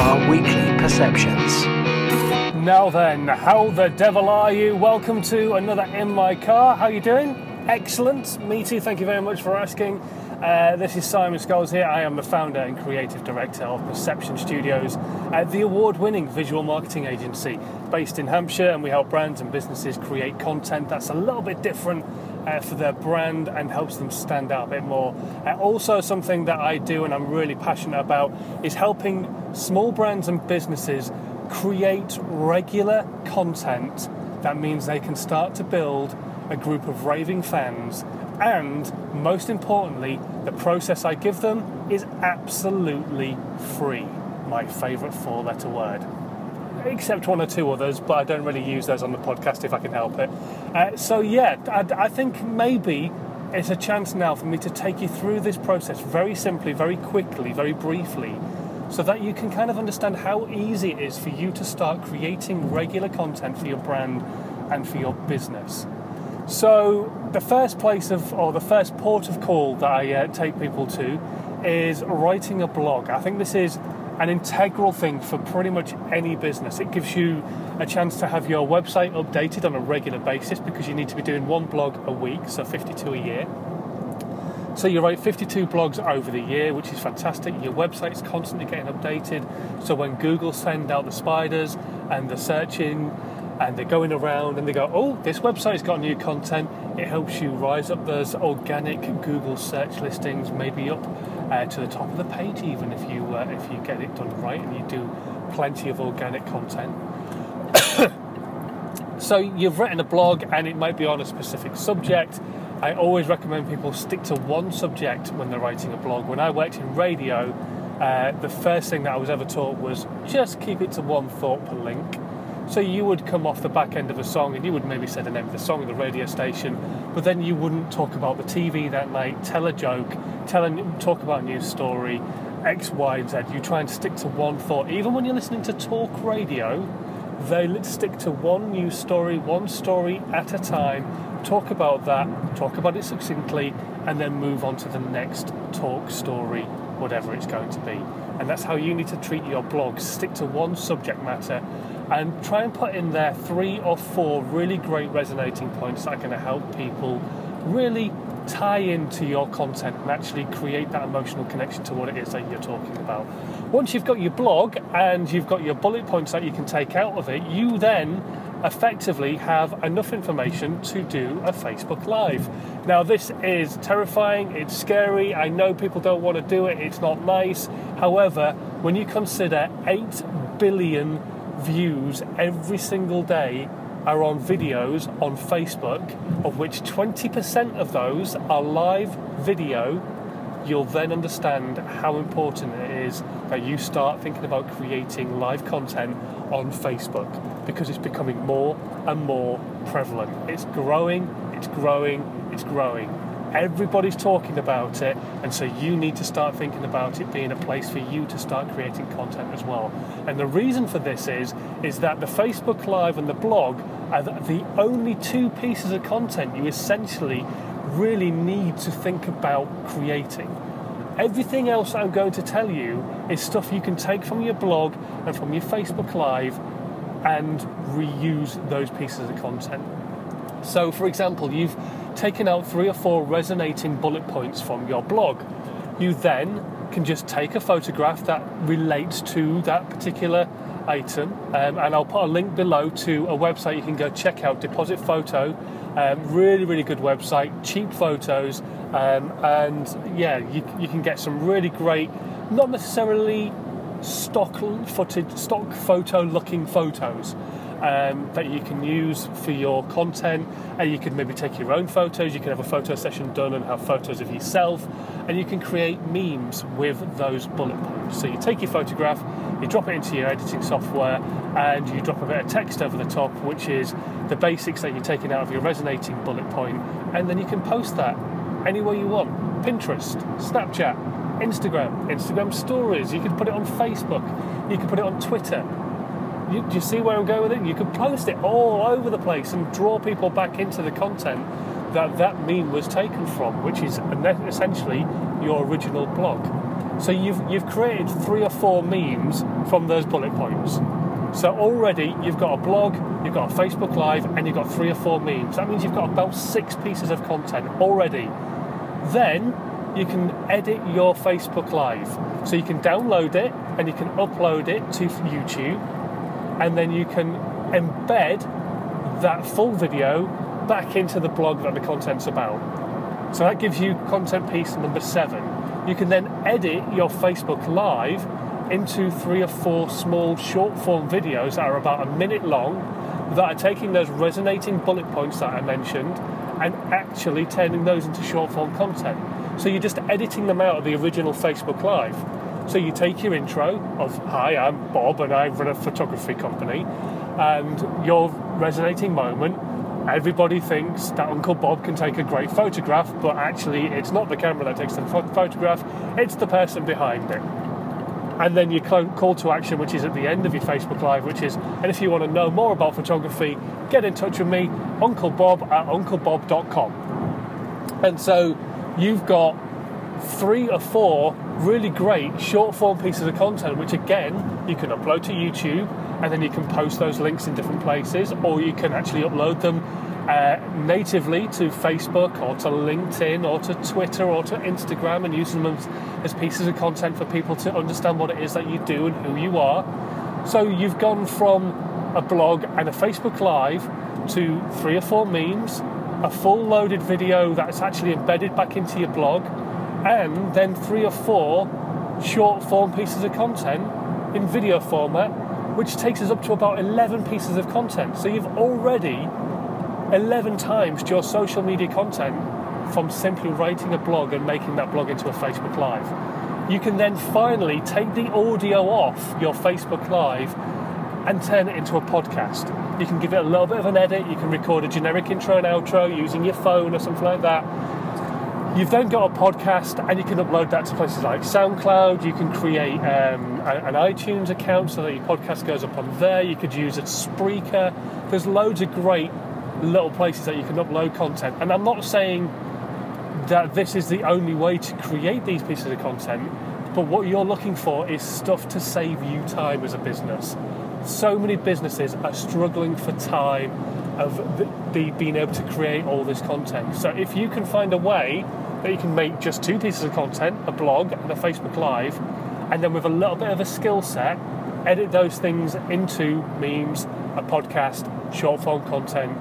our weekly perceptions. Now then, how the devil are you? Welcome to another In My Car. How you doing? Excellent. Me too. Thank you very much for asking. Uh, this is Simon Scholes here. I am the founder and creative director of Perception Studios, uh, the award winning visual marketing agency based in Hampshire, and we help brands and businesses create content that's a little bit different uh, for their brand and helps them stand out a bit more. Uh, also, something that I do and I'm really passionate about is helping small brands and businesses create regular content that means they can start to build a group of raving fans. And most importantly the process i give them is absolutely free. My favourite four letter word except one or two others but i don't really use those on the podcast if i can help it uh, so yeah I, I think maybe it's a chance now for me to take you through this process very simply very quickly very briefly so that you can kind of understand how easy it is for you to start creating regular content for your brand and for your business. So, the first place of, or the first port of call that I uh, take people to is writing a blog. I think this is an integral thing for pretty much any business. It gives you a chance to have your website updated on a regular basis because you need to be doing one blog a week, so 52 a year. So you write 52 blogs over the year, which is fantastic. Your website is constantly getting updated. So when Google send out the spiders and the searching and they're going around and they go, oh, this website's got new content, it helps you rise up those organic Google search listings, maybe up uh, to the top of the page even if you uh, if you get it done right and you do plenty of organic content. so you've written a blog and it might be on a specific subject I always recommend people stick to one subject when they're writing a blog. When I worked in radio, uh, the first thing that I was ever taught was just keep it to one thought per link. So you would come off the back end of a song and you would maybe say the name of the song the radio station, but then you wouldn't talk about the TV that night, tell a joke, tell a, talk about a news story, X, Y, and Z. You try and stick to one thought. Even when you're listening to talk radio, they stick to one news story, one story at a time, talk about that, talk about it succinctly, and then move on to the next talk story, whatever it's going to be. And that's how you need to treat your blog. Stick to one subject matter and try and put in there three or four really great resonating points that are going to help people really tie into your content and actually create that emotional connection to what it is that you're talking about. Once you've got your blog and you've got your bullet points that you can take out of it, you then effectively have enough information to do a Facebook Live. Now, this is terrifying, it's scary, I know people don't want to do it, it's not nice. However, when you consider 8 billion views every single day are on videos on Facebook, of which 20% of those are live video, you'll then understand how important it is that you start thinking about creating live content on Facebook because it's becoming more and more prevalent. It's growing, it's growing, it's growing. Everybody's talking about it, and so you need to start thinking about it being a place for you to start creating content as well. And the reason for this is is that the Facebook Live and the blog are the only two pieces of content you essentially really need to think about creating. Everything else I'm going to tell you is stuff you can take from your blog and from your Facebook Live and reuse those pieces of content. So, for example, you've taken out three or four resonating bullet points from your blog. You then can just take a photograph that relates to that particular item, um, and I'll put a link below to a website you can go check out Deposit Photo. Um, really, really good website, cheap photos, um, and yeah, you, you can get some really great, not necessarily stock footage, stock photo looking photos um, that you can use for your content. And you can maybe take your own photos, you can have a photo session done and have photos of yourself, and you can create memes with those bullet points. So you take your photograph, you drop it into your editing software, and you drop a bit of text over the top, which is the basics that you're taking out of your resonating bullet point, and then you can post that anywhere you want Pinterest, Snapchat, Instagram, Instagram stories. You can put it on Facebook. You can put it on Twitter. You, do you see where I'm going with it? You can post it all over the place and draw people back into the content that that meme was taken from, which is essentially your original blog. So you've you've created three or four memes from those bullet points. So already you've got a blog, you've got a Facebook Live, and you've got three or four memes. That means you've got about six pieces of content already. Then you can edit your Facebook Live. So you can download it and you can upload it to YouTube, and then you can embed that full video back into the blog that the content's about. So that gives you content piece number seven. You can then edit your Facebook Live into three or four small short form videos that are about a minute long that are taking those resonating bullet points that I mentioned and actually turning those into short form content. So you're just editing them out of the original Facebook Live. So you take your intro of, Hi, I'm Bob and I run a photography company, and your resonating moment. Everybody thinks that Uncle Bob can take a great photograph, but actually, it's not the camera that takes the photograph, it's the person behind it and then your call to action, which is at the end of your Facebook Live, which is, and if you want to know more about photography, get in touch with me, Uncle Bob at UncleBob.com. And so you've got three or four really great short form pieces of content, which again, you can upload to YouTube and then you can post those links in different places, or you can actually upload them uh, natively to Facebook or to LinkedIn or to Twitter or to Instagram and use them as, as pieces of content for people to understand what it is that you do and who you are. So you've gone from a blog and a Facebook Live to three or four memes, a full loaded video that's actually embedded back into your blog, and then three or four short form pieces of content in video format, which takes us up to about 11 pieces of content. So you've already 11 times your social media content from simply writing a blog and making that blog into a Facebook Live. You can then finally take the audio off your Facebook Live and turn it into a podcast. You can give it a little bit of an edit, you can record a generic intro and outro using your phone or something like that. You've then got a podcast and you can upload that to places like SoundCloud. You can create um, an iTunes account so that your podcast goes up on there. You could use a Spreaker. There's loads of great little places that you can upload content. And I'm not saying that this is the only way to create these pieces of content, but what you're looking for is stuff to save you time as a business. So many businesses are struggling for time of the, the, being able to create all this content. So if you can find a way that you can make just two pieces of content, a blog and a Facebook Live, and then with a little bit of a skill set, edit those things into memes, a podcast, short form content,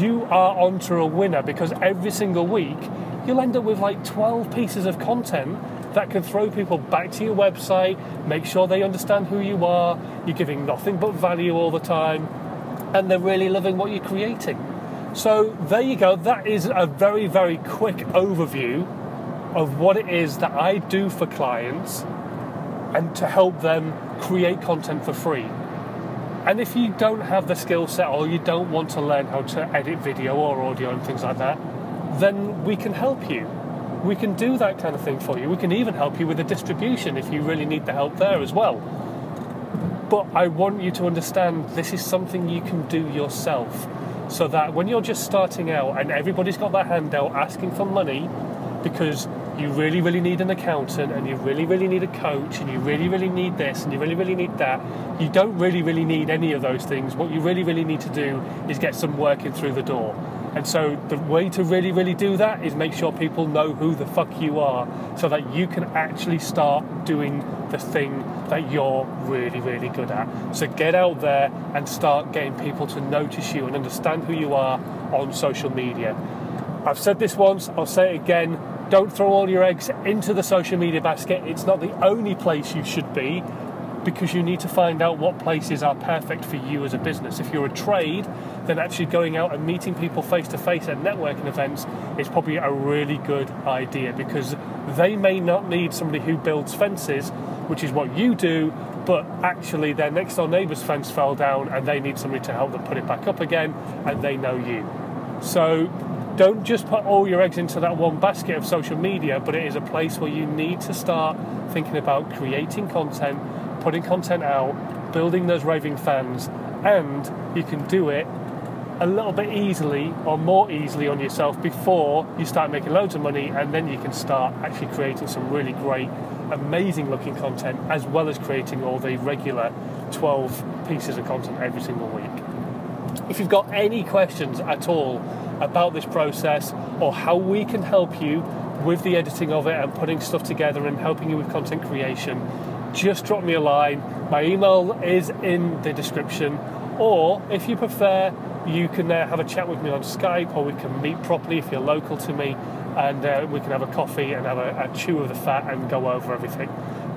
you are onto a winner because every single week you'll end up with like 12 pieces of content that can throw people back to your website, make sure they understand who you are, you're giving nothing but value all the time, and they're really loving what you're creating. So, there you go. That is a very, very quick overview of what it is that I do for clients and to help them create content for free. And if you don't have the skill set or you don't want to learn how to edit video or audio and things like that, then we can help you. We can do that kind of thing for you. We can even help you with the distribution if you really need the help there as well. But I want you to understand this is something you can do yourself. So that when you're just starting out and everybody's got their hand out asking for money because you really, really need an accountant and you really, really need a coach and you really, really need this and you really, really need that. You don't really, really need any of those things. What you really, really need to do is get some working through the door. And so the way to really, really do that is make sure people know who the fuck you are so that you can actually start doing the thing that you're really, really good at. So get out there and start getting people to notice you and understand who you are on social media. I've said this once, I'll say it again don't throw all your eggs into the social media basket. It's not the only place you should be because you need to find out what places are perfect for you as a business. If you're a trade, then actually going out and meeting people face to face at networking events is probably a really good idea because they may not need somebody who builds fences, which is what you do, but actually their next door neighbour's fence fell down and they need somebody to help them put it back up again and they know you. So don't just put all your eggs into that one basket of social media, but it is a place where you need to start thinking about creating content, putting content out, building those raving fans, and you can do it a little bit easily or more easily on yourself before you start making loads of money, and then you can start actually creating some really great amazing looking content as well as creating all the regular 12 pieces of content every single week. If you've got any questions at all about this process or how we can help you with the editing of it and putting stuff together and helping you with content creation, just drop me a line. My email is in the description, or if you prefer, you can uh, have a chat with me on Skype or we can meet properly if you're local to me and uh, we can have a coffee and have a, a chew of the fat and go over everything.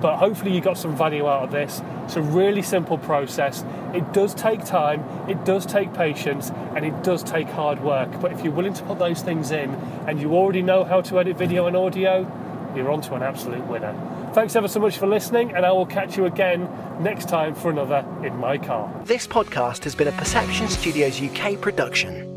But hopefully, you got some value out of this. It's a really simple process. It does take time, it does take patience, and it does take hard work. But if you're willing to put those things in and you already know how to edit video and audio, you're on to an absolute winner. Thanks ever so much for listening, and I will catch you again next time for another In My Car. This podcast has been a Perception Studios UK production.